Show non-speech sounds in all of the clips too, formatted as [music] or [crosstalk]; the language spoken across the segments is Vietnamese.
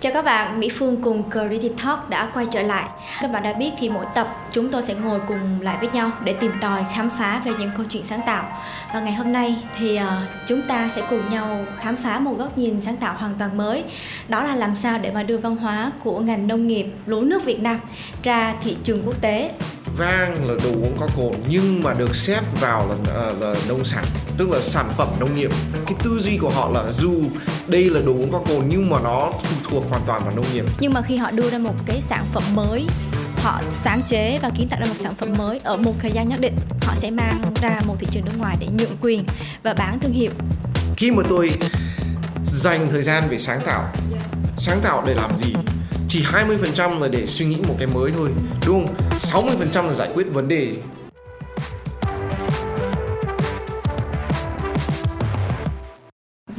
Chào các bạn, Mỹ Phương cùng Creative Talk đã quay trở lại. Các bạn đã biết thì mỗi tập chúng tôi sẽ ngồi cùng lại với nhau để tìm tòi khám phá về những câu chuyện sáng tạo. Và ngày hôm nay thì uh, chúng ta sẽ cùng nhau khám phá một góc nhìn sáng tạo hoàn toàn mới. Đó là làm sao để mà đưa văn hóa của ngành nông nghiệp lúa nước Việt Nam ra thị trường quốc tế vang là đồ uống có cồn nhưng mà được xếp vào là, là, là nông sản tức là sản phẩm nông nghiệp cái tư duy của họ là dù đây là đồ uống có cồn nhưng mà nó phụ thuộc hoàn toàn vào nông nghiệp. Nhưng mà khi họ đưa ra một cái sản phẩm mới họ sáng chế và kiến tạo ra một sản phẩm mới ở một thời gian nhất định họ sẽ mang ra một thị trường nước ngoài để nhượng quyền và bán thương hiệu. Khi mà tôi dành thời gian về sáng tạo sáng tạo để làm gì? Chỉ 20% là để suy nghĩ một cái mới thôi đúng không? 60% là giải quyết vấn đề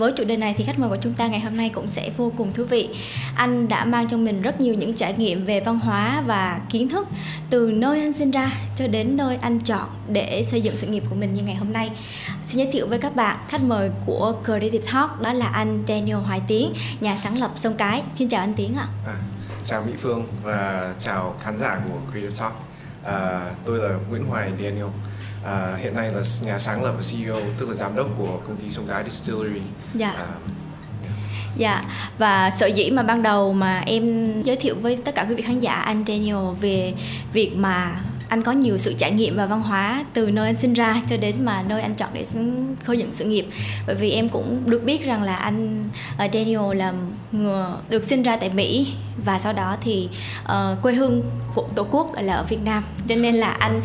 với chủ đề này thì khách mời của chúng ta ngày hôm nay cũng sẽ vô cùng thú vị. Anh đã mang cho mình rất nhiều những trải nghiệm về văn hóa và kiến thức từ nơi anh sinh ra cho đến nơi anh chọn để xây dựng sự nghiệp của mình như ngày hôm nay. Xin giới thiệu với các bạn khách mời của Creative Talk đó là anh Daniel Hoài Tiến, nhà sáng lập Sông Cái. Xin chào anh Tiến ạ. À. À, chào Mỹ Phương và chào khán giả của Creative Talk. À, tôi là Nguyễn Hoài Daniel. À, hiện nay là nhà sáng lập và CEO tức là giám đốc của công ty Sông Cái Distillery. Dạ. À, Dạ và sở dĩ mà ban đầu mà em giới thiệu với tất cả quý vị khán giả anh Daniel về việc mà anh có nhiều sự trải nghiệm và văn hóa từ nơi anh sinh ra cho đến mà nơi anh chọn để khởi dựng sự nghiệp bởi vì em cũng được biết rằng là anh uh, Daniel là người được sinh ra tại Mỹ và sau đó thì uh, quê hương của tổ quốc là ở Việt Nam cho nên là anh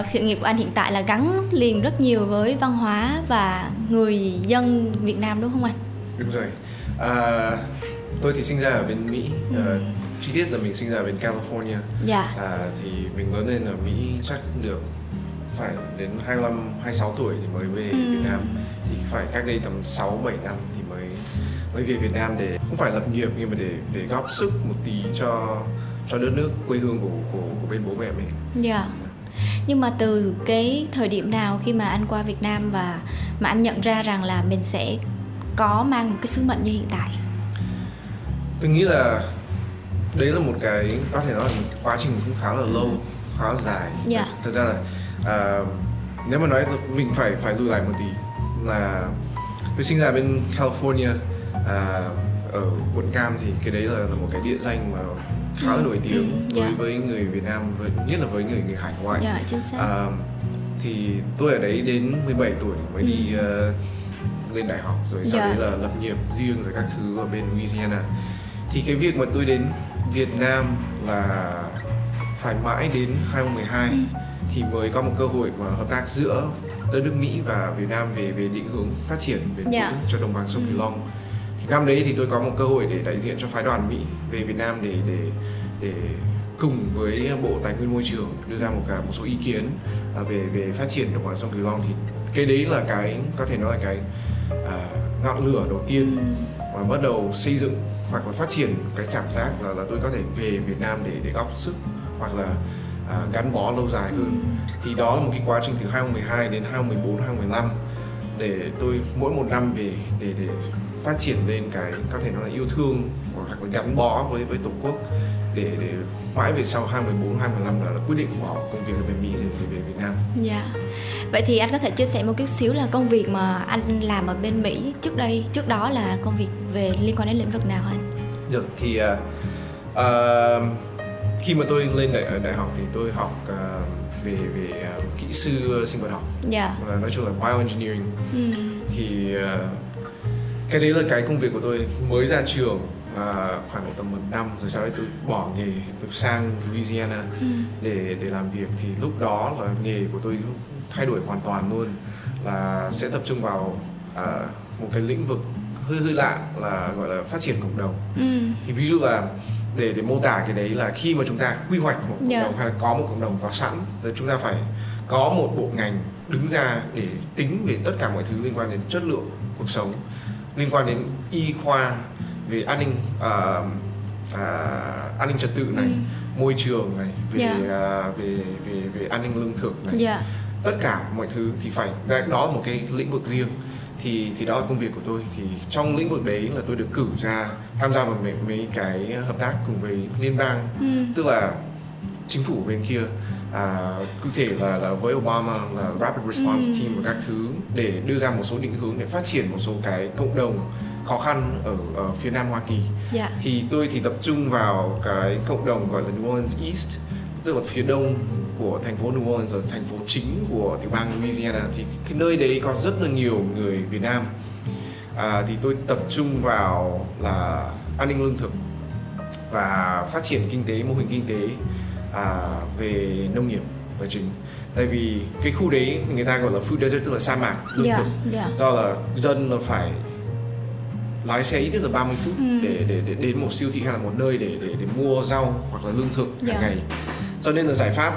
uh, sự nghiệp của anh hiện tại là gắn liền rất nhiều với văn hóa và người dân Việt Nam đúng không anh? Đúng rồi. Uh, tôi thì sinh ra ở bên Mỹ. Ừ. Uh, chi tiết là mình sinh ra ở bên California dạ. à, thì mình lớn lên ở Mỹ chắc được phải đến 25 26 tuổi thì mới về ừ. Việt Nam thì phải cách đây tầm 6 7 năm thì mới mới về Việt Nam để không phải lập nghiệp nhưng mà để để góp sức một tí cho cho đất nước quê hương của của, của bên bố mẹ mình. Dạ. Yeah. Nhưng mà từ cái thời điểm nào khi mà anh qua Việt Nam và mà anh nhận ra rằng là mình sẽ có mang một cái sứ mệnh như hiện tại? Tôi nghĩ là đấy là một cái có thể nói là một quá trình cũng khá là lâu khá là dài yeah. Dạ. thật ra là uh, nếu mà nói mình phải phải lùi lại một tí là tôi sinh ra bên California uh, ở quận Cam thì cái đấy là, là một cái địa danh mà khá là nổi ừ, tiếng ừ, yeah. với với người Việt Nam với nhất là với người người hải ngoại. Yeah, chính xác. Uh, thì tôi ở đấy đến 17 tuổi mới ừ. đi uh, lên đại học rồi sau yeah. đấy là lập nghiệp riêng rồi các thứ ở bên Louisiana. Thì cái việc mà tôi đến Việt Nam là phải mãi đến 2012 ừ. thì mới có một cơ hội mà hợp tác giữa đất nước Mỹ và Việt Nam về về định hướng phát triển bền vững yeah. Dạ. cho đồng bằng sông Cửu ừ. Long. Thì năm đấy thì tôi có một cơ hội để đại diện cho phái đoàn Mỹ về Việt Nam để để để cùng với Bộ Tài nguyên Môi trường đưa ra một cả một số ý kiến à, về về phát triển đồng bằng sông Cửu Long thì cái đấy là cái có thể nói là cái à, ngọn lửa đầu tiên ừ. mà bắt đầu xây dựng hoặc là phát triển cái cảm giác là, là tôi có thể về Việt Nam để để góp sức hoặc là à, gắn bó lâu dài hơn thì đó là một cái quá trình từ 2012 đến 2014 2015 để tôi mỗi một năm về để để phát triển lên cái có thể nói là yêu thương hoặc là gắn bó với với tổ quốc để để mãi về sau 2014 2015 là, là quyết định bỏ công việc ở bên Mỹ để, để về Việt Nam. Dạ. Yeah. Vậy thì anh có thể chia sẻ một chút xíu là công việc mà anh làm ở bên Mỹ trước đây, trước đó là công việc về liên quan đến lĩnh vực nào anh? Được thì uh, uh, khi mà tôi lên đại, đại học thì tôi học uh, về về uh, kỹ sư sinh vật học. Dạ. Yeah. Uh, nói chung là bioengineering. Ừ. Thì uh, cái đấy là cái công việc của tôi mới ra trường à, khoảng độ tầm một năm rồi sau đấy tôi bỏ nghề tôi sang Louisiana ừ. để để làm việc thì lúc đó là nghề của tôi thay đổi hoàn toàn luôn là sẽ tập trung vào à, một cái lĩnh vực hơi hơi lạ là gọi là phát triển cộng đồng ừ. thì ví dụ là để để mô tả cái đấy là khi mà chúng ta quy hoạch một cộng yeah. Dạ. đồng hay là có một cộng đồng có sẵn thì chúng ta phải có một bộ ngành đứng ra để tính về tất cả mọi thứ liên quan đến chất lượng cuộc sống liên quan đến y khoa về an ninh uh, uh, an ninh trật tự này ừ. môi trường này về yeah. Dạ. uh, về về về an ninh lương thực này yeah. Tất cả mọi thứ thì phải đó là một cái lĩnh vực riêng. Thì thì đó là công việc của tôi. Thì trong lĩnh vực đấy là tôi được cử ra tham gia vào mấy, mấy cái hợp tác cùng với liên bang. Ừ. tức là chính phủ bên kia à, cụ thể là là với Obama là rapid response Ừ. team và các thứ để đưa ra một số định hướng để phát triển một số cái cộng đồng khó khăn ở, ở phía nam Hoa Kỳ. Dạ. Thì tôi thì tập trung vào cái cộng đồng gọi là New Orleans East tức là phía đông của thành phố New Orleans thành phố chính của tiểu bang Louisiana thì cái nơi đấy có rất là nhiều người Việt Nam. À, thì tôi tập trung vào là an ninh lương thực và phát triển kinh tế mô hình kinh tế à, về nông nghiệp là chính tại vì cái khu đấy người ta gọi là food desert tức là sa mạc lương dạ thực. dạ. Do là dân là phải lái xe ít nhất là 30 phút Ừ. để, để để đến một siêu thị hay là một nơi để để để mua rau hoặc là lương thực Dạ. hàng ngày. Cho nên là giải pháp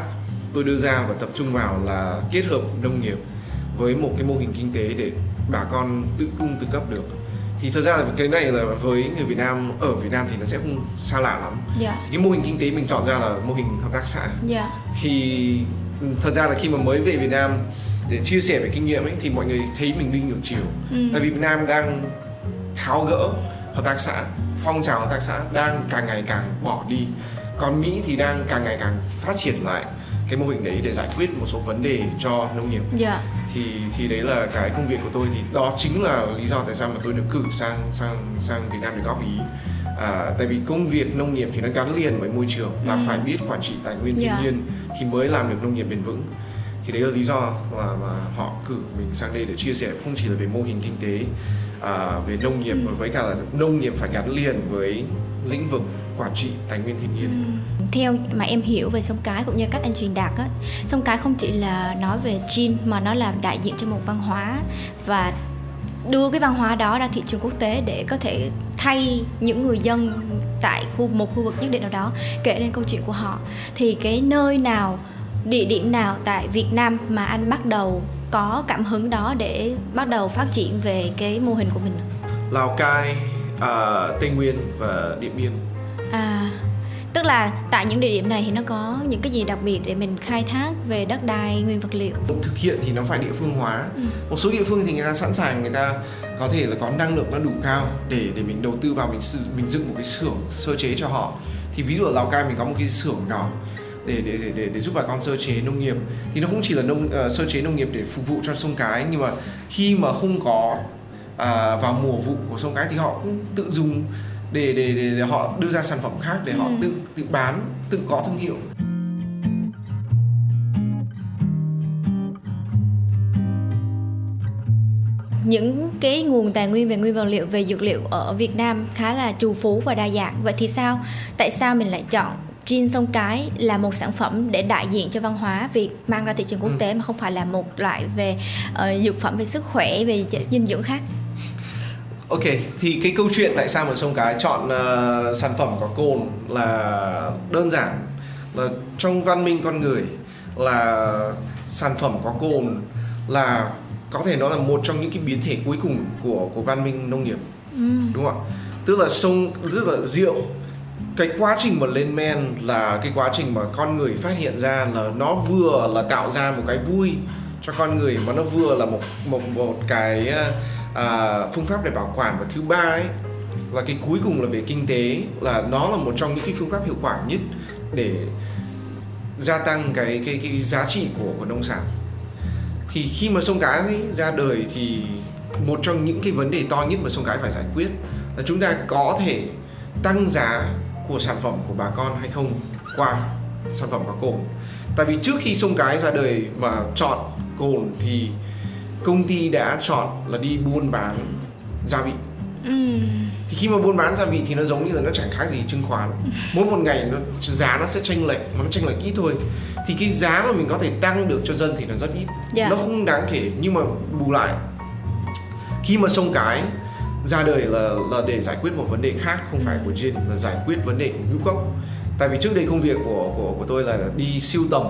tôi đưa ra và tập trung vào là kết hợp nông nghiệp với một cái mô hình kinh tế để bà con tự cung tự cấp được. Thì thật ra là cái này là với người Việt Nam ở Việt Nam thì nó sẽ không xa lạ lắm. Dạ. Thì cái mô hình kinh tế mình chọn ra là mô hình hợp tác xã. Dạ. Thì ừ, thật ra là khi mà mới về Việt Nam để chia sẻ về kinh nghiệm ấy thì mọi người thấy mình đi ngược chiều. Ừ. tại vì Việt Nam đang tháo gỡ hợp tác xã phong trào hợp tác xã đang càng ngày càng bỏ đi. Còn Mỹ thì đang càng ngày càng phát triển lại cái mô hình đấy để giải quyết một số vấn đề cho nông nghiệp. Dạ. Thì thì đấy là cái công việc của tôi. Thì đó chính là lý do tại sao mà tôi được cử sang sang sang Việt Nam để góp ý. À, tại vì công việc nông nghiệp thì nó gắn liền với môi trường là Ừ. phải biết quản trị tài nguyên thiên Dạ. nhiên thì mới làm được nông nghiệp bền vững. Thì đấy là lý do mà, mà họ cử mình sang đây để chia sẻ không chỉ là về mô hình kinh tế à, về nông nghiệp Ừ. mà với cả là nông nghiệp phải gắn liền với lĩnh vực quản trị tài nguyên thiên nhiên theo mà em hiểu về sông cái cũng như cách anh truyền đạt á sông cái không chỉ là nói về gin mà nó là đại diện cho một văn hóa và đưa cái văn hóa đó ra thị trường quốc tế để có thể thay những người dân tại khu một khu vực nhất định nào đó kể lên câu chuyện của họ. Thì cái nơi nào địa điểm nào tại Việt Nam mà anh bắt đầu có cảm hứng đó để bắt đầu phát triển về cái mô hình của mình? Lào Cai à, Tây Nguyên và Điện Biên. À, tức là tại những địa điểm này thì nó có những cái gì đặc biệt để mình khai thác về đất đai, nguyên vật liệu. thực hiện thì nó phải địa phương hóa Ừ. một số địa phương thì người ta sẵn sàng người ta có thể là có năng lượng nó đủ cao để để mình đầu tư vào mình mình dựng một cái xưởng sơ chế cho họ thì ví dụ ở Lào Cai mình có một cái xưởng nhỏ để để để để, giúp bà con sơ chế nông nghiệp thì nó không chỉ là nông ờ, sơ chế nông nghiệp để phục vụ cho sông cái nhưng mà khi mà không có à, vào mùa vụ của sông cái thì họ cũng tự dùng để để để, để họ đưa ra sản phẩm khác để họ Ừ. tự tự bán tự có thương hiệu Những cái nguồn tài nguyên về nguyên vật liệu về dược liệu ở Việt Nam khá là trù phú và đa dạng. Vậy thì sao? Tại sao mình lại chọn gin sông cái là một sản phẩm để đại diện cho văn hóa Việt mang ra thị trường quốc Ừ. tế mà không phải là một loại về ờ, dược phẩm về sức khỏe về dinh dưỡng khác. Ok, thì cái câu chuyện tại sao mà sông cái chọn ờ, sản phẩm có cồn là đơn giản là trong văn minh con người là sản phẩm có cồn là có thể nó là một trong những cái biến thể cuối cùng của của văn minh nông nghiệp Ừm, đúng không ạ? Tức là sông tức là rượu cái quá trình mà lên men là cái quá trình mà con người phát hiện ra là nó vừa là tạo ra một cái vui cho con người mà nó vừa là một một một cái à, phương pháp để bảo quản. Và thứ ba ấy là cái cuối cùng là về kinh tế là nó là một trong những cái phương pháp hiệu quả nhất để gia tăng cái cái cái giá trị của của nông sản. Thì khi mà sông cái ấy ra đời thì một trong những cái vấn đề to nhất mà sông cái phải giải quyết là chúng ta có thể tăng giá của sản phẩm của bà con hay không qua sản phẩm có cồn tại vì trước khi sông cái ra đời mà chọn cồn thì công ty đã chọn là đi buôn bán gia vị. Ừm, thì khi mà buôn bán gia vị thì nó giống như là nó chẳng khác gì chứng khoán. Mỗi một ngày nó giá nó sẽ chênh lệch mà nó chênh lệch ít thôi. Thì cái giá mà mình có thể tăng được cho dân thì nó rất ít. Dạ. nó không đáng kể nhưng mà bù lại khi mà sông cái ra đời là là để giải quyết một vấn đề khác không phải của gin là giải quyết vấn đề của ngũ cốc. Tại vì trước đây công việc của của của tôi là đi siêu tầm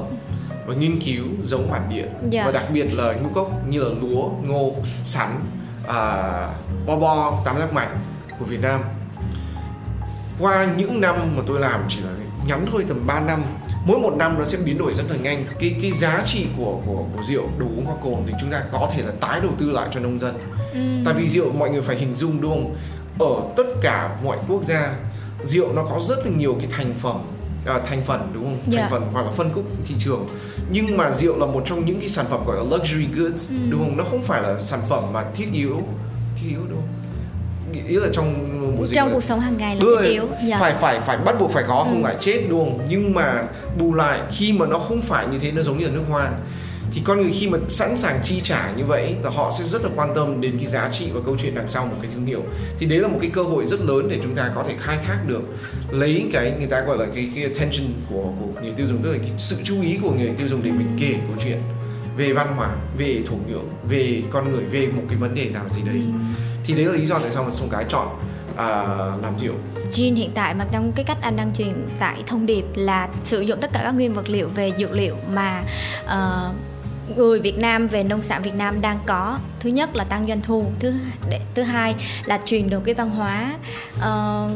và nghiên cứu giống bản địa Dạ. và đặc biệt là ngũ cốc như là lúa ngô sắn à, bo bo tám giác mạch của Việt Nam qua những năm mà tôi làm chỉ là ngắn thôi tầm 3 năm mỗi một năm nó sẽ biến đổi rất là nhanh cái cái giá trị của của của rượu đồ uống có cồn thì chúng ta có thể là tái đầu tư lại cho nông dân ừ. tại vì rượu mọi người phải hình dung đúng không ở tất cả mọi quốc gia rượu nó có rất là nhiều cái thành phẩm à, thành phần đúng không thành yeah. Dạ. phần hoặc là phân khúc thị trường nhưng mà rượu là một trong những cái sản phẩm gọi là luxury goods ừ. đúng không nó không phải là sản phẩm mà thiết yếu thiết yếu đúng không ý là trong mùa dịch trong là, cuộc sống hàng ngày là thiết yếu dạ. phải phải phải bắt buộc phải có ừ. không phải chết đúng không nhưng mà bù lại khi mà nó không phải như thế nó giống như là nước hoa thì con người khi mà sẵn sàng chi trả như vậy là họ sẽ rất là quan tâm đến cái giá trị và câu chuyện đằng sau một cái thương hiệu. Thì đấy là một cái cơ hội rất lớn để chúng ta có thể khai thác được lấy cái người ta gọi là cái, cái attention của của người tiêu dùng tức là cái sự chú ý của người tiêu dùng để mình kể câu chuyện về văn hóa về thổ nhưỡng về con người về một cái vấn đề nào gì đấy. Thì đấy là lý do tại sao mà sông cái chọn à, làm rượu. Gin hiện tại mà trong cái cách anh đang truyền tải thông điệp là sử dụng tất cả các nguyên vật liệu về dược liệu mà uh, người Việt Nam về nông sản Việt Nam đang có thứ nhất là tăng doanh thu thứ thứ hai là truyền được cái văn hóa uh,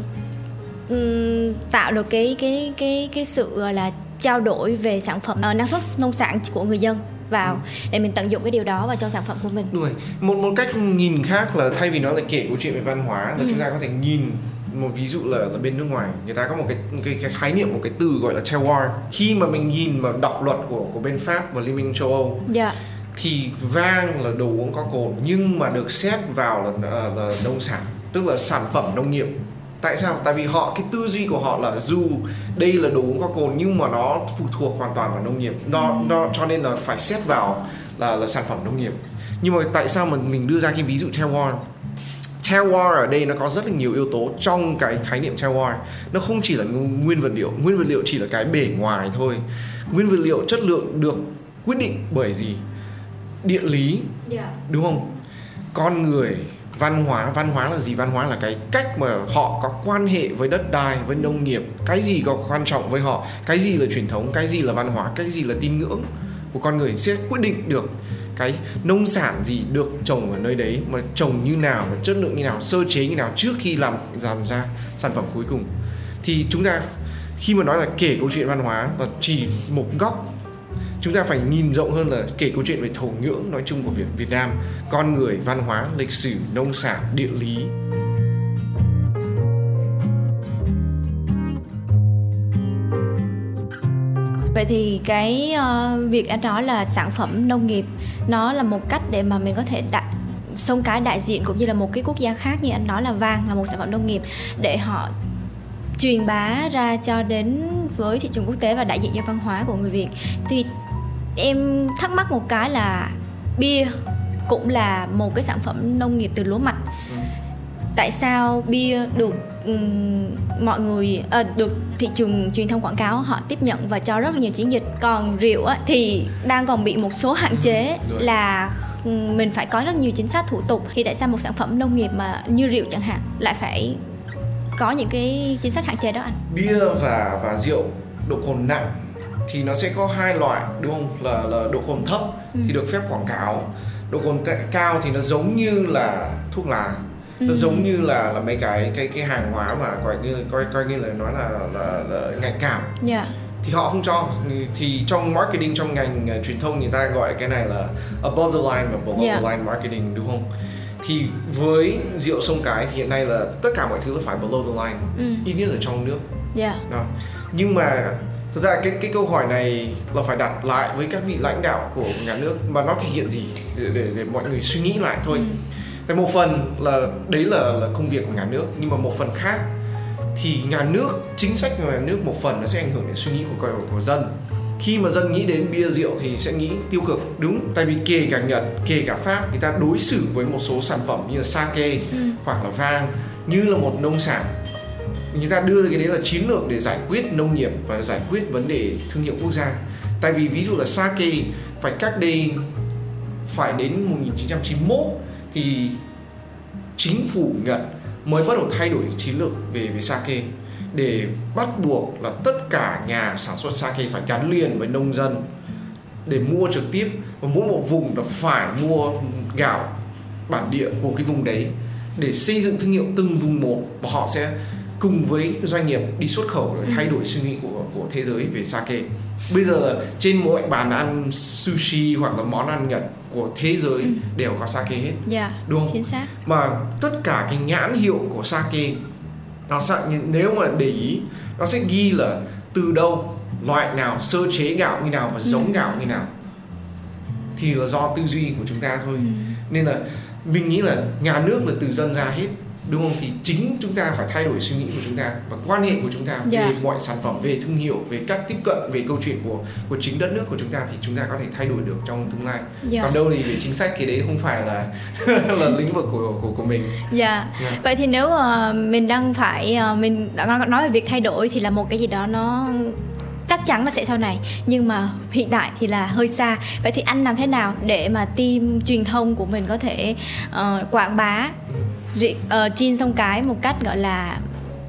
um, tạo được cái cái cái cái sự là trao đổi về sản phẩm uh, năng suất nông sản của người dân vào ừ. để mình tận dụng cái điều đó vào trong sản phẩm của mình. Đúng rồi. Một một cách nhìn khác là thay vì nói là kể câu chuyện về văn hóa là ừ. chúng ta có thể nhìn một ví dụ là, là bên nước ngoài người ta có một cái, cái cái khái niệm một cái từ gọi là terroir. Khi mà mình nhìn vào đọc luật của của bên pháp và liên minh châu âu yeah. Dạ. thì vang là đồ uống có cồn nhưng mà được xét vào là, là, là nông sản tức là sản phẩm nông nghiệp. Tại sao? Tại vì họ cái tư duy của họ là dù đây là đồ uống có cồn nhưng mà nó phụ thuộc hoàn toàn vào nông nghiệp. Nó nó cho nên là phải xét vào là là sản phẩm nông nghiệp. Nhưng mà tại sao mà mình đưa ra cái ví dụ terroir terroir ở đây nó có rất là nhiều yếu tố trong cái khái niệm terroir. Nó không chỉ là nguyên vật liệu nguyên vật liệu chỉ là cái bề ngoài thôi. Nguyên vật liệu chất lượng được quyết định bởi gì? Địa lý yeah. Dạ. đúng không? Con người văn hóa văn hóa là gì? Văn hóa là cái cách mà họ có quan hệ với đất đai với nông nghiệp. Cái gì có quan trọng với họ? Cái gì là truyền thống? Cái gì là văn hóa? Cái gì là tín ngưỡng của con người sẽ quyết định được cái nông sản gì được trồng ở nơi đấy, mà trồng như nào, và chất lượng như nào, sơ chế như nào trước khi làm làm ra sản phẩm cuối cùng. Thì chúng ta khi mà nói là kể câu chuyện văn hóa là chỉ một góc, chúng ta phải nhìn rộng hơn là kể câu chuyện về thổ nhưỡng nói chung của Việt Việt Nam, con người, văn hóa, lịch sử, nông sản, địa lý. Vậy thì cái uh, việc anh nói là sản phẩm nông nghiệp nó là một cách để mà mình có thể đại sông cái đại diện cũng như là một cái quốc gia khác như anh nói là vang là một sản phẩm nông nghiệp để họ truyền bá ra cho đến với thị trường quốc tế và đại diện cho văn hóa của người Việt thì em thắc mắc một cái là bia cũng là một cái sản phẩm nông nghiệp từ lúa mạch ừ. tại sao bia được mọi người uh, được thị trường truyền thông quảng cáo họ tiếp nhận và cho rất là nhiều chiến dịch. Còn rượu á, thì đang còn bị một số hạn chế ừ, là mình phải có rất nhiều chính sách thủ tục. Thì tại sao một sản phẩm nông nghiệp mà như rượu chẳng hạn lại phải có những cái chính sách hạn chế đó anh? Bia và và rượu độ cồn nặng thì nó sẽ có hai loại đúng không? Là là độ cồn thấp ừ. thì được phép quảng cáo. Độ cồn cao thì nó giống như là thuốc lá nó ừ. giống như là là mấy cái cái cái hàng hóa mà coi như coi coi như là nói là là, là nhạy cảm yeah. Dạ. thì họ không cho thì trong marketing trong ngành uh, truyền thông người ta gọi cái này là above the line và below yeah. the dạ. line marketing đúng không thì với rượu sông cái thì hiện nay là tất cả mọi thứ là phải below the line ừ. ít nhất ở trong nước yeah. Dạ. Đó. nhưng mà thực ra cái cái câu hỏi này là phải đặt lại với các vị lãnh đạo của nhà nước mà nó thể hiện gì để để, để mọi người suy nghĩ lại thôi ừ tại một phần là đấy là là công việc của nhà nước. Nhưng mà một phần khác thì nhà nước chính sách của nhà nước một phần nó sẽ ảnh hưởng đến suy nghĩ của của, của dân. Khi mà dân nghĩ đến bia rượu thì sẽ nghĩ tiêu cực. Đúng tại vì kể cả nhật kể cả pháp người ta đối xử với một số sản phẩm như là sake ừ. hoặc là vang như là một nông sản. Người ta đưa cái đấy là chiến lược để giải quyết nông nghiệp và giải quyết vấn đề thương hiệu quốc gia. Tại vì ví dụ là sake phải cách đây phải đến 1991 thì chính phủ Nhật mới bắt đầu thay đổi chiến lược về về sake để bắt buộc là tất cả nhà sản xuất sake phải gắn liền với nông dân để mua trực tiếp. Và mỗi một vùng là phải mua gạo bản địa của cái vùng đấy để xây dựng thương hiệu từng vùng một. Và họ sẽ cùng với doanh nghiệp đi xuất khẩu để thay đổi suy nghĩ của của thế giới về sake bây giờ là trên mỗi bàn ăn sushi hoặc là món ăn nhật của thế giới ừ. đều có sake hết dạ đúng không chính xác mà tất cả cái nhãn hiệu của sake nó sẽ nếu mà để ý nó sẽ ghi là từ đâu loại nào sơ chế gạo như nào và giống ừ. gạo như nào thì là do tư duy của chúng ta thôi ừ. nên là mình nghĩ là nhà nước là từ dân ra hết đúng không thì chính chúng ta phải thay đổi suy nghĩ của chúng ta và quan hệ của chúng ta yeah. về dạ. mọi sản phẩm về thương hiệu về cách tiếp cận về câu chuyện của của chính đất nước của chúng ta thì chúng ta có thể thay đổi được trong tương lai yeah. Dạ. còn đâu thì về chính sách thì đấy không phải là [laughs] là lĩnh vực của của của mình dạ yeah. Dạ. yeah. vậy thì nếu uh, mình đang phải uh, mình đã nói về việc thay đổi thì là một cái gì đó nó chắc chắn là sẽ sau này nhưng mà hiện tại thì là hơi xa vậy thì anh làm thế nào để mà team truyền thông của mình có thể uh, quảng bá uh, Chin sông cái một cách gọi là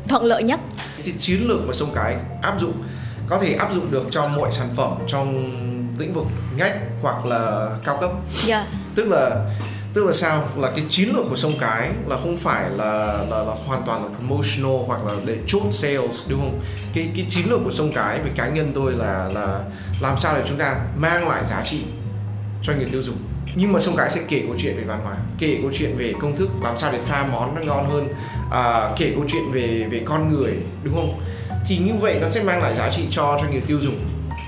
thuận lợi nhất thì chiến lược mà sông cái áp dụng có thể áp dụng được trong mọi sản phẩm trong lĩnh vực ngách hoặc là cao cấp yeah. Dạ. tức là tức là sao là cái chiến lược của sông cái là không phải là là, là hoàn toàn là promotional hoặc là để chốt sales đúng không cái cái chiến lược của sông cái với cá nhân tôi là là làm sao để chúng ta mang lại giá trị cho người tiêu dùng nhưng mà sông cái sẽ kể câu chuyện về văn hóa kể câu chuyện về công thức làm sao để pha món nó ngon hơn à, kể câu chuyện về về con người đúng không? Thì như vậy nó sẽ mang lại giá trị cho cho người tiêu dùng.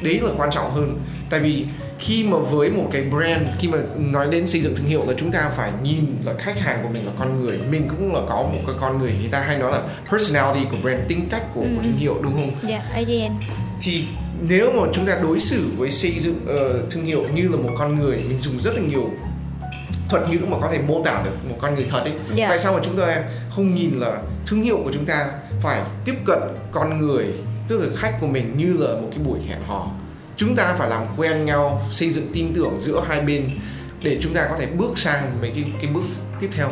Đấy là quan trọng hơn. Tại vì khi mà với một cái brand khi mà nói đến xây dựng thương hiệu là chúng ta phải nhìn là khách hàng của mình là con người mình cũng là có một cái con người người ta hay nói là personality của brand tính cách của, ừ. của thương hiệu đúng không? Dạ, yeah, ADN. Thì nếu mà chúng ta đối xử với xây dựng uh, thương hiệu như là một con người mình dùng rất là nhiều thuật ngữ mà có thể mô tả được một con người thật ấy. Yeah. Dạ. Tại sao mà chúng ta không nhìn là thương hiệu của chúng ta phải tiếp cận con người tức là khách của mình như là một cái buổi hẹn hò chúng ta phải làm quen nhau xây dựng tin tưởng giữa hai bên để chúng ta có thể bước sang mấy cái cái bước tiếp theo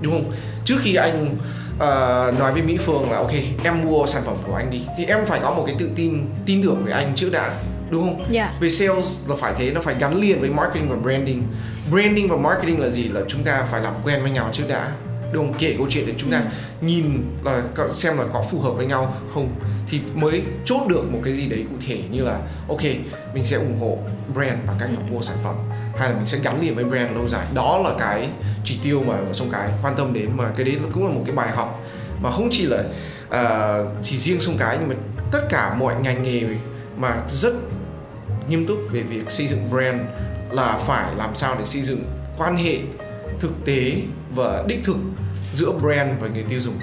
đúng không trước khi anh uh, nói với mỹ phương là ok em mua sản phẩm của anh đi thì em phải có một cái tự tin tin tưởng với anh trước đã đúng không? Yeah. Dạ. Về sales là phải thế, nó phải gắn liền với marketing và branding. Branding và marketing là gì? Là chúng ta phải làm quen với nhau trước đã. Không? Kể câu chuyện để chúng ta ừ. nhìn là xem là có phù hợp với nhau không thì mới chốt được một cái gì đấy cụ thể như là ok mình sẽ ủng hộ brand bằng cách là mua sản phẩm hay là mình sẽ gắn liền với brand lâu dài đó là cái chỉ tiêu mà, mà sông cái quan tâm đến mà cái đấy cũng là một cái bài học mà không chỉ là uh, chỉ riêng sông cái nhưng mà tất cả mọi ngành nghề mà rất nghiêm túc về việc xây dựng brand là phải làm sao để xây dựng quan hệ thực tế và đích thực giữa brand và người tiêu dùng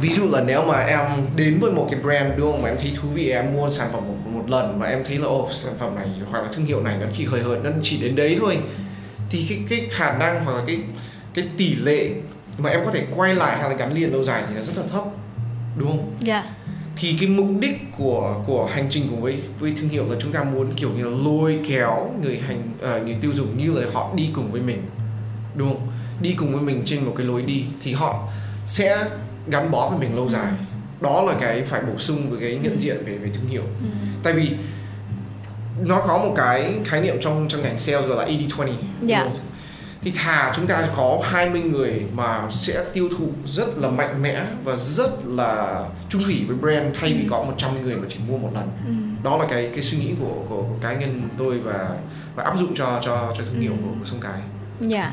ví dụ là nếu mà em đến với một cái brand đúng không mà em thấy thú vị em mua sản phẩm một, một lần và em thấy là ô sản phẩm này hoặc là thương hiệu này nó chỉ hời hợt nó chỉ đến đấy thôi thì cái cái khả năng hoặc là cái cái tỷ lệ mà em có thể quay lại hay là gắn liền lâu dài thì nó rất là thấp đúng không? Dạ. Yeah. Thì cái mục đích của của hành trình cùng với với thương hiệu là chúng ta muốn kiểu như là lôi kéo người hành uh, người tiêu dùng như là họ đi cùng với mình đúng không? Đi cùng với mình trên một cái lối đi thì họ sẽ gắn bó với mình lâu dài đó là cái phải bổ sung với cái nhận diện về về thương hiệu ừ. tại vì nó có một cái khái niệm trong trong ngành sales gọi là 80-20 yeah. thì thà chúng ta có 20 người mà sẽ tiêu thụ rất là mạnh mẽ và rất là trung thủy với brand thay vì có 100 người mà chỉ mua một lần ừ. đó là cái cái suy nghĩ của, của của cá nhân tôi và và áp dụng cho cho cho thương hiệu ừ. của, của sông cái dạ yeah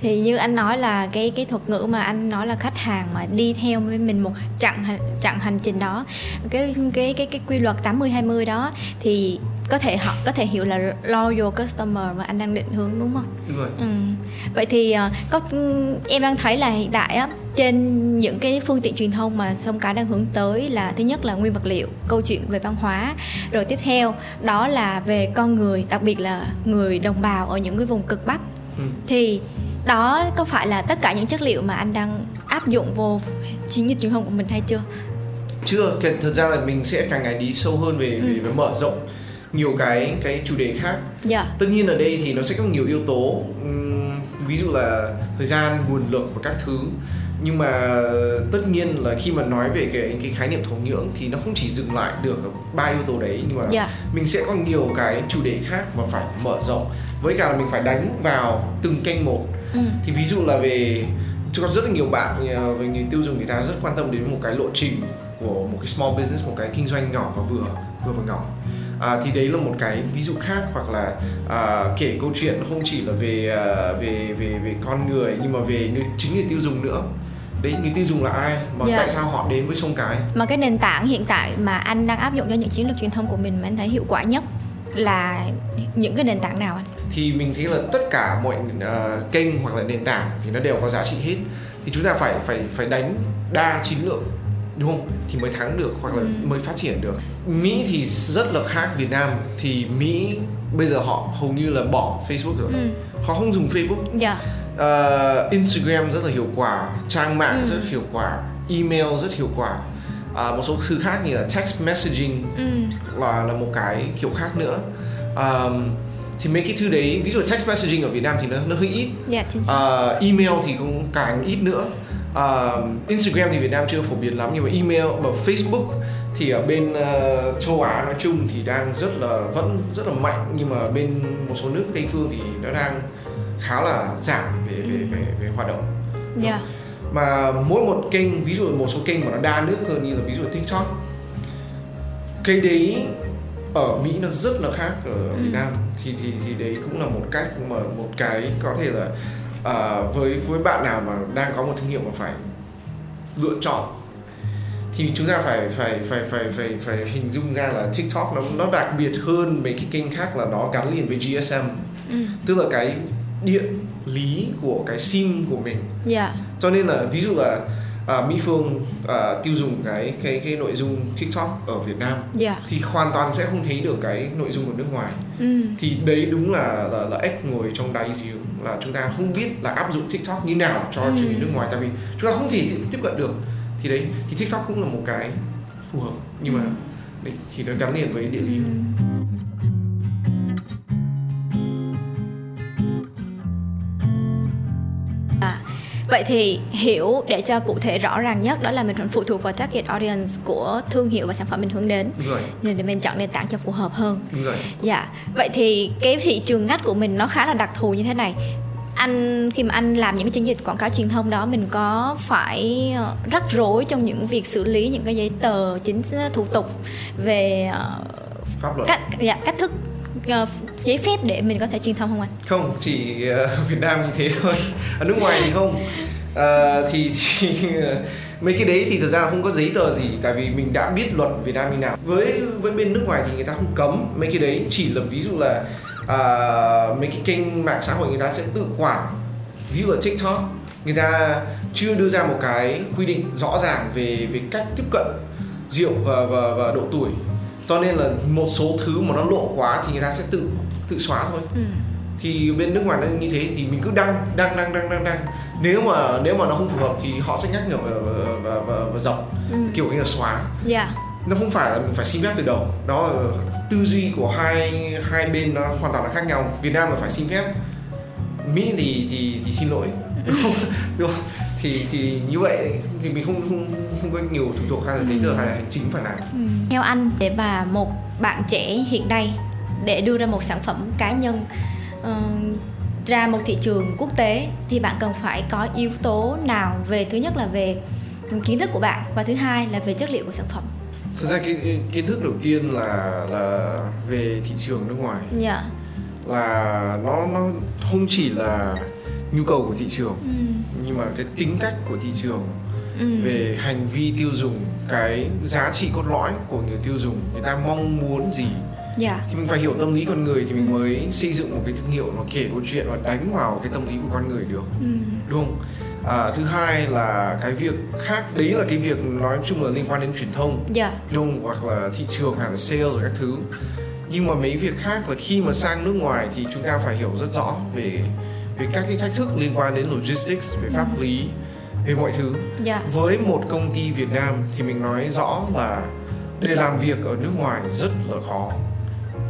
thì như anh nói là cái cái thuật ngữ mà anh nói là khách hàng mà đi theo với mình một chặng chặng hành trình đó cái cái cái cái quy luật 80 20 đó thì có thể họ có thể hiểu là loyal customer mà anh đang định hướng đúng không? Đúng rồi. Ừ. Vậy thì uh, có em đang thấy là hiện tại á trên những cái phương tiện truyền thông mà sông cái đang hướng tới là thứ nhất là nguyên vật liệu, câu chuyện về văn hóa, rồi tiếp theo đó là về con người, đặc biệt là người đồng bào ở những cái vùng cực bắc. Ừ. Thì đó có phải là tất cả những chất liệu mà anh đang áp dụng vô chiến dịch truyền thông của mình hay chưa chưa thật ra là mình sẽ càng ngày đi sâu hơn về ừ. về, về mở rộng nhiều cái cái chủ đề khác yeah. tất nhiên ở đây thì nó sẽ có nhiều yếu tố ví dụ là thời gian nguồn lực và các thứ nhưng mà tất nhiên là khi mà nói về cái cái khái niệm thổ nhưỡng thì nó không chỉ dừng lại được ba yếu tố đấy nhưng mà yeah. mình sẽ có nhiều cái chủ đề khác mà phải mở rộng với cả là mình phải đánh vào từng kênh một ừ. thì ví dụ là về có rất là nhiều bạn về người tiêu dùng người ta rất quan tâm đến một cái lộ trình của một cái small business một cái kinh doanh nhỏ và vừa vừa và nhỏ à, thì đấy là một cái ví dụ khác hoặc là à, kể câu chuyện không chỉ là về à, về về về con người nhưng mà về người chính người tiêu dùng nữa đấy người tiêu dùng là ai mà yeah. Dạ. tại sao họ đến với sông cái mà cái nền tảng hiện tại mà anh đang áp dụng cho những chiến lược truyền thông của mình mà anh thấy hiệu quả nhất là những cái nền tảng nào anh thì mình thấy là tất cả mọi uh, kênh hoặc là nền tảng thì nó đều có giá trị hết thì chúng ta phải phải phải đánh đa chiến lược đúng không thì mới thắng được hoặc là ừ. mới phát triển được mỹ thì rất là khác việt nam thì mỹ bây giờ họ hầu như là bỏ facebook rồi ừ. họ không dùng facebook yeah. Dạ. uh, instagram rất là hiệu quả trang mạng ừ. rất hiệu quả email rất hiệu quả uh, một số thứ khác như là text messaging ừ. là là một cái kiểu khác nữa um, thì mấy cái thứ đấy ví dụ text messaging ở Việt Nam thì nó nó hơi ít yeah, uh, email thì cũng càng ít nữa uh, Instagram thì Việt Nam chưa phổ biến lắm nhưng mà email và Facebook thì ở bên uh, châu Á nói chung thì đang rất là vẫn rất là mạnh nhưng mà bên một số nước Tây phương thì nó đang khá là giảm về về về về hoạt động. Yeah. Dạ. Mà mỗi một kênh ví dụ một số kênh mà nó đa nước hơn như là ví dụ TikTok cái đấy ở Mỹ nó rất là khác ở ừ. Việt Nam thì thì thì đấy cũng là một cách mà một cái có thể là uh, với với bạn nào mà đang có một thương hiệu mà phải lựa chọn thì chúng ta phải phải phải phải phải phải hình dung ra là TikTok nó nó đặc biệt hơn mấy cái kênh khác là nó gắn liền với GSM ừ. tức là cái địa lý của cái sim của mình yeah. Dạ. cho nên là ví dụ là uh, Mỹ Phương uh, tiêu dùng cái cái cái nội dung TikTok ở Việt Nam yeah. Dạ. thì hoàn toàn sẽ không thấy được cái nội dung của nước ngoài ừ. thì đấy đúng là là, là ếch ngồi trong đáy giếng là chúng ta không biết là áp dụng TikTok như nào cho ừ. truyền hình nước ngoài tại vì chúng ta không thể tiếp cận được thì đấy thì TikTok cũng là một cái phù hợp nhưng mà đấy, thì nó gắn liền với địa lý ừ. Vậy thì hiểu để cho cụ thể rõ ràng nhất đó là mình phải phụ thuộc vào target audience của thương hiệu và sản phẩm mình hướng đến. Đúng rồi. Nên để mình chọn nền tảng cho phù hợp hơn. Đúng rồi. Dạ. Vậy thì cái thị trường ngách của mình nó khá là đặc thù như thế này anh khi mà anh làm những cái chiến dịch quảng cáo truyền thông đó mình có phải ờ, rắc rối trong những việc xử lý những cái giấy tờ chính thủ tục về ờ, pháp luật cách dạ, cách thức uh, giấy phép để mình có thể truyền thông không anh? Không, chỉ uh, [laughs] Việt Nam như thế thôi. Ở nước ngoài thì không. Uh, thì, [laughs] thì mấy cái đấy thì thực ra không có giấy tờ gì tại vì mình đã biết luật Việt Nam như nào. Với với bên nước ngoài thì người ta không cấm mấy cái đấy chỉ là ví dụ là uh, mấy cái kênh mạng xã hội người ta sẽ tự quản. Ví dụ là TikTok người ta chưa đưa ra một cái quy định rõ ràng về về cách tiếp cận rượu và và, và độ tuổi cho nên là một số thứ mà nó lộ quá thì người ta sẽ tự tự xóa thôi ừ. thì bên nước ngoài nó như thế thì mình cứ đăng đăng đăng đăng đăng đăng nếu mà nếu mà nó không phù hợp thì họ sẽ nhắc nhở và và và, và dọc ừ. kiểu như là xóa yeah. Dạ. nó không phải là mình phải xin phép từ đầu đó là tư duy của hai hai bên nó hoàn toàn là khác nhau Việt Nam là phải xin phép Mỹ thì thì thì xin lỗi [laughs] đúng không? đúng không? Thì thì như vậy thì mình không không không có nhiều thủ tục hay là giấy tờ hay là hành chính phải làm ừ. theo anh để mà một bạn trẻ hiện nay để đưa ra một sản phẩm cá nhân uh, ra một thị trường quốc tế thì bạn cần phải có yếu tố nào về thứ nhất là về kiến thức của bạn và thứ hai là về chất liệu của sản phẩm thực ra cái kiến thức đầu tiên là là về thị trường nước ngoài dạ yeah. là nó nó không chỉ là nhu cầu của thị trường ừ. nhưng mà cái tính cách của thị trường ừ. về hành vi tiêu dùng cái giá trị cốt lõi của người tiêu dùng người ta mong muốn gì yeah. Dạ. thì mình phải hiểu tâm lý con người thì mình mới xây dựng một cái thương hiệu nó kể câu chuyện và đánh vào cái tâm lý của con người được ừ. đúng không à, thứ hai là cái việc khác đấy là cái việc nói chung là liên quan đến truyền thông yeah. Dạ. đúng không? hoặc là thị trường là sale rồi các thứ nhưng mà mấy việc khác là khi mà sang nước ngoài thì chúng ta phải hiểu rất rõ về về các cái thách thức liên quan đến logistics về pháp lý về mọi thứ yeah. Dạ. với một công ty Việt Nam thì mình nói rõ là để làm việc ở nước ngoài rất là khó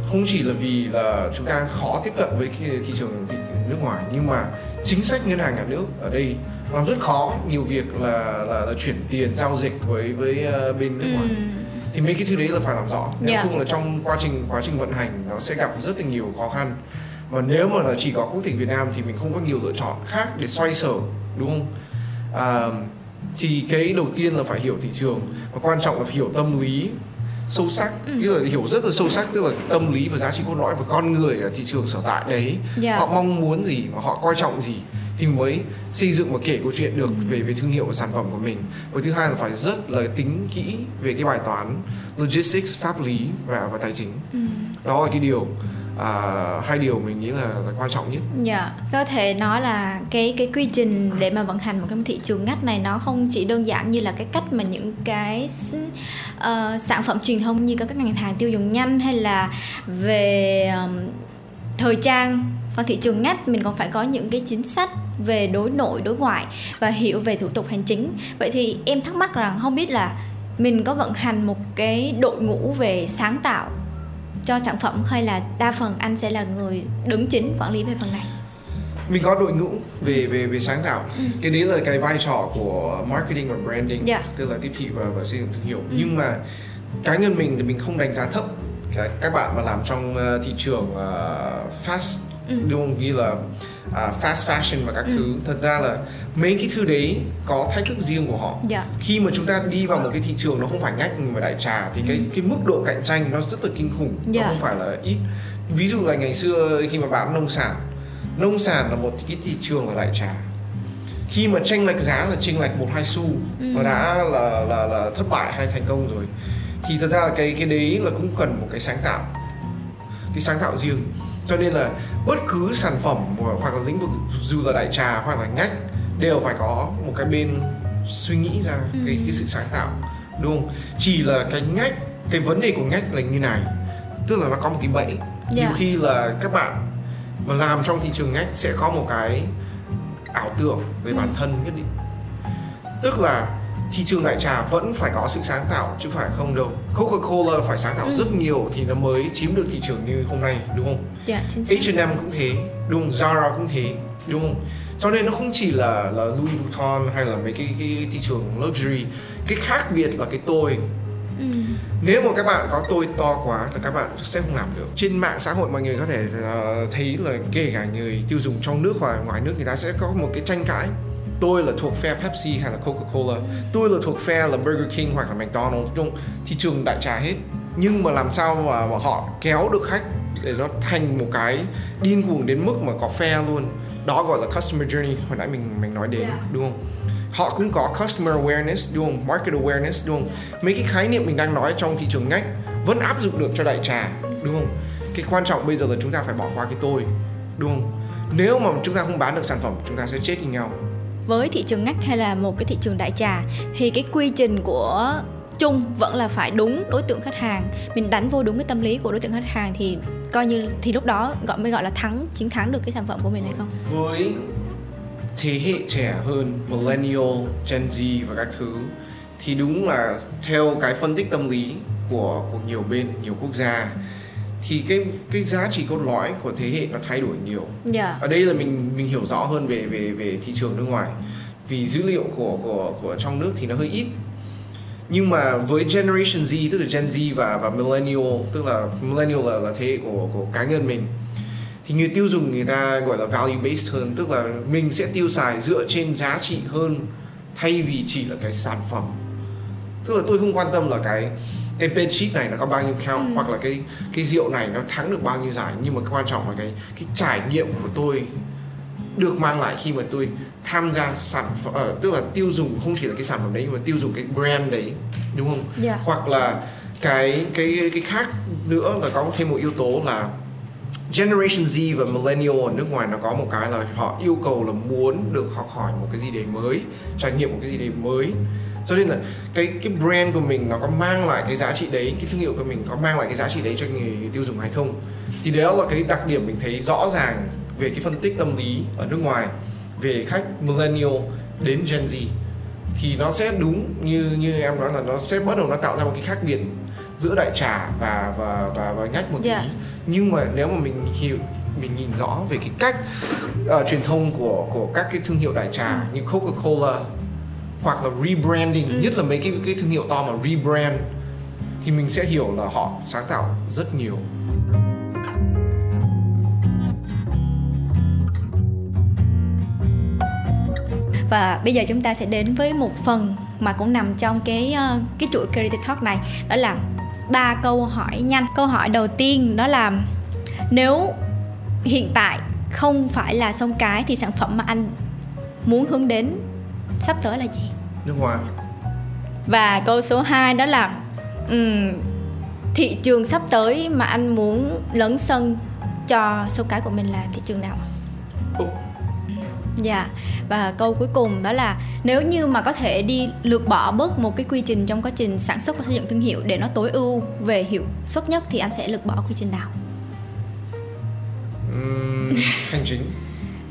không chỉ là vì là chúng ta khó tiếp cận với cái thị trường thị trường nước ngoài nhưng mà chính sách ngân hàng nhà nước ở đây làm rất khó nhiều việc là là, là chuyển tiền giao dịch với với uh, bên nước ngoài ừ. thì mấy cái thứ đấy là phải làm rõ nếu yeah. Dạ. không là trong quá trình quá trình vận hành nó sẽ gặp rất là nhiều khó khăn mà nếu mà là chỉ có quốc tịch Việt Nam thì mình không có nhiều lựa chọn khác để xoay sở đúng không à, thì cái đầu tiên là phải hiểu thị trường và quan trọng là phải hiểu tâm lý sâu sắc ừ. tức là hiểu rất là sâu sắc tức là tâm lý và giá trị cốt lõi và con người ở thị trường sở tại đấy yeah. Dạ. họ mong muốn gì và họ coi trọng gì thì mới xây dựng và kể câu chuyện được về về thương hiệu và sản phẩm của mình và thứ hai là phải rất là tính kỹ về cái bài toán logistics pháp lý và và tài chính ừ. đó là cái điều à, hai điều mình nghĩ là, là quan trọng nhất. Dạ, có thể nói là cái cái quy trình để mà vận hành một cái thị trường ngách này nó không chỉ đơn giản như là cái cách mà những cái uh, sản phẩm truyền thông như các ngành hàng tiêu dùng nhanh hay là về um, thời trang còn thị trường ngách mình còn phải có những cái chính sách về đối nội đối ngoại và hiểu về thủ tục hành chính vậy thì em thắc mắc rằng không biết là mình có vận hành một cái đội ngũ về sáng tạo cho sản phẩm hay là đa phần anh sẽ là người đứng chính quản lý về phần này mình có đội ngũ về về về sáng tạo ừ. cái đấy là cái vai trò của marketing và branding yeah. Dạ. tức là tiếp thị và, và xây dựng thương hiệu ừ. nhưng mà cá nhân mình thì mình không đánh giá thấp cái các bạn mà làm trong uh, thị trường uh, fast ừ. như là uh, fast fashion và các ừ. thứ thật ra là mấy cái thứ đấy có thách thức riêng của họ yeah. Dạ. khi mà chúng ta đi vào một cái thị trường nó không phải ngách mà đại trà thì cái ừ. cái mức độ cạnh tranh nó rất là kinh khủng yeah. nó dạ. không phải là ít ví dụ là ngày xưa khi mà bán nông sản nông sản là một cái thị trường ở đại trà khi mà tranh lệch giá là tranh lệch một hai xu ừ. nó đã là là là thất bại hay thành công rồi thì thật ra là cái cái đấy là cũng cần một cái sáng tạo cái sáng tạo riêng cho nên là bất cứ sản phẩm hoặc là lĩnh vực dù là đại trà hoặc là ngách đều phải có một cái bên suy nghĩ ra ừ. cái cái sự sáng tạo đúng không chỉ là cái ngách cái vấn đề của ngách là như này tức là nó có một cái bẫy yeah. nhiều dạ. khi là các bạn mà làm trong thị trường ngách sẽ có một cái ảo tưởng về ừ. bản thân nhất định tức là thị trường đại trà vẫn phải có sự sáng tạo chứ phải không đâu Coca-Cola phải sáng tạo ừ. rất nhiều thì nó mới chiếm được thị trường như hôm nay đúng không? Dạ, H&M cũng thế, đúng không? Zara cũng thế, đúng không? Cho nên nó không chỉ là là Louis Vuitton hay là mấy cái cái thị trường luxury, cái khác biệt là cái tôi. Ừ. Nếu mà các bạn có tôi to quá thì các bạn sẽ không làm được. Trên mạng xã hội mọi người có thể uh, thấy là kể cả người tiêu dùng trong nước và ngoài nước người ta sẽ có một cái tranh cãi tôi là thuộc phe Pepsi hay là Coca-Cola. Tôi là thuộc phe là Burger King hoặc là McDonald's. Trong thị trường đại trà hết. Nhưng mà làm sao mà, họ kéo được khách để nó thành một cái điên cuồng đến mức mà có phe luôn. Đó gọi là customer journey hồi nãy mình mình nói đến yeah. đúng không? Họ cũng có customer awareness đúng không? Market awareness đúng không? Mấy cái khái niệm mình đang nói trong thị trường ngách vẫn áp dụng được cho đại trà đúng không? Cái quan trọng bây giờ là chúng ta phải bỏ qua cái tôi đúng không? Nếu mà chúng ta không bán được sản phẩm chúng ta sẽ chết như nhau với thị trường ngách hay là một cái thị trường đại trà, thì cái quy trình của chung vẫn là phải đúng đối tượng khách hàng. Mình đánh vô đúng cái tâm lý của đối tượng khách hàng thì coi như thì lúc đó gọi, mới gọi là thắng, chiến thắng được cái sản phẩm của mình hay không? Với thế hệ trẻ hơn, millennial, gen z và các thứ, thì đúng là theo cái phân tích tâm lý của của nhiều bên, nhiều quốc gia thì cái cái giá trị cốt lõi của thế hệ nó thay đổi nhiều. Yeah. Dạ. Ở đây là mình mình hiểu rõ hơn về về về thị trường nước ngoài. Vì dữ liệu của của của trong nước thì nó hơi ít. Nhưng mà với generation Z tức là Gen Z và và millennial tức là millennial là là thế hệ của của cá nhân mình thì người tiêu dùng người ta gọi là value based hơn tức là mình sẽ tiêu xài dựa trên giá trị hơn thay vì chỉ là cái sản phẩm tức là tôi không quan tâm là cái cái bên sheet này nó có bao nhiêu count ừ. hoặc là cái cái rượu này nó thắng được bao nhiêu giải nhưng mà quan trọng là cái cái trải nghiệm của tôi được mang lại khi mà tôi tham gia sản phẩm uh, tức là tiêu dùng không chỉ là cái sản phẩm đấy nhưng mà tiêu dùng cái brand đấy đúng không yeah. Dạ. hoặc là cái cái cái khác nữa là có thêm một yếu tố là Generation Z và Millennial ở nước ngoài nó có một cái là họ yêu cầu là muốn được học hỏi một cái gì đấy mới trải nghiệm một cái gì đấy mới. Cho nên là cái cái brand của mình nó có mang lại cái giá trị đấy cái thương hiệu của mình có mang lại cái giá trị đấy cho người, người tiêu dùng hay không? Thì đó là cái đặc điểm mình thấy rõ ràng về cái phân tích tâm lý ở nước ngoài về khách millennial đến Gen Z. Thì nó sẽ đúng như như em nói là nó sẽ bắt đầu nó tạo ra một cái khác biệt giữa đại trà và và và, và nhách một yeah. tí dạ. nhưng mà nếu mà mình hiểu mình nhìn rõ về cái cách uh, truyền thông của của các cái thương hiệu đại trà như Coca-Cola hoặc là rebranding ừ. nhất là mấy cái cái thương hiệu to mà rebrand thì mình sẽ hiểu là họ sáng tạo rất nhiều và bây giờ chúng ta sẽ đến với một phần mà cũng nằm trong cái uh, cái chuỗi Creative Talk này đó là ba câu hỏi nhanh. Câu hỏi đầu tiên đó là nếu hiện tại không phải là sông cái thì sản phẩm mà anh muốn hướng đến sắp tới là gì? Nước hoa và câu số 2 đó là um, thị trường sắp tới mà anh muốn lấn sân cho sông cái của mình là thị trường nào? Úc Dạ và câu cuối cùng đó là nếu như mà có thể đi lược bỏ bớt một cái quy trình trong quá trình sản xuất và xây dựng thương hiệu để nó tối ưu về hiệu suất nhất thì anh sẽ lược bỏ quy trình nào? uhm, [laughs] hành chính.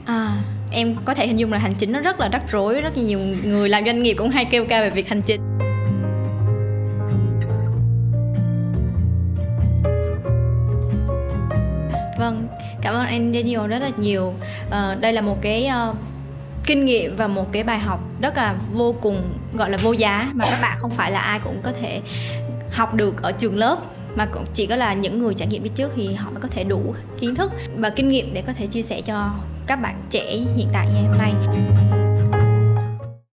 À, em có thể hình dung là hành chính nó rất là rắc rối, rất là nhiều người làm doanh nghiệp cũng hay kêu ca về việc hành chính. Cảm ơn anh Daniel rất là nhiều. À, đây là một cái uh, kinh nghiệm và một cái bài học rất là vô cùng gọi là vô giá mà các bạn không phải là ai cũng có thể học được ở trường lớp mà cũng chỉ có là những người trải nghiệm đi trước thì họ mới có thể đủ kiến thức và kinh nghiệm để có thể chia sẻ cho các bạn trẻ hiện tại ngày hôm nay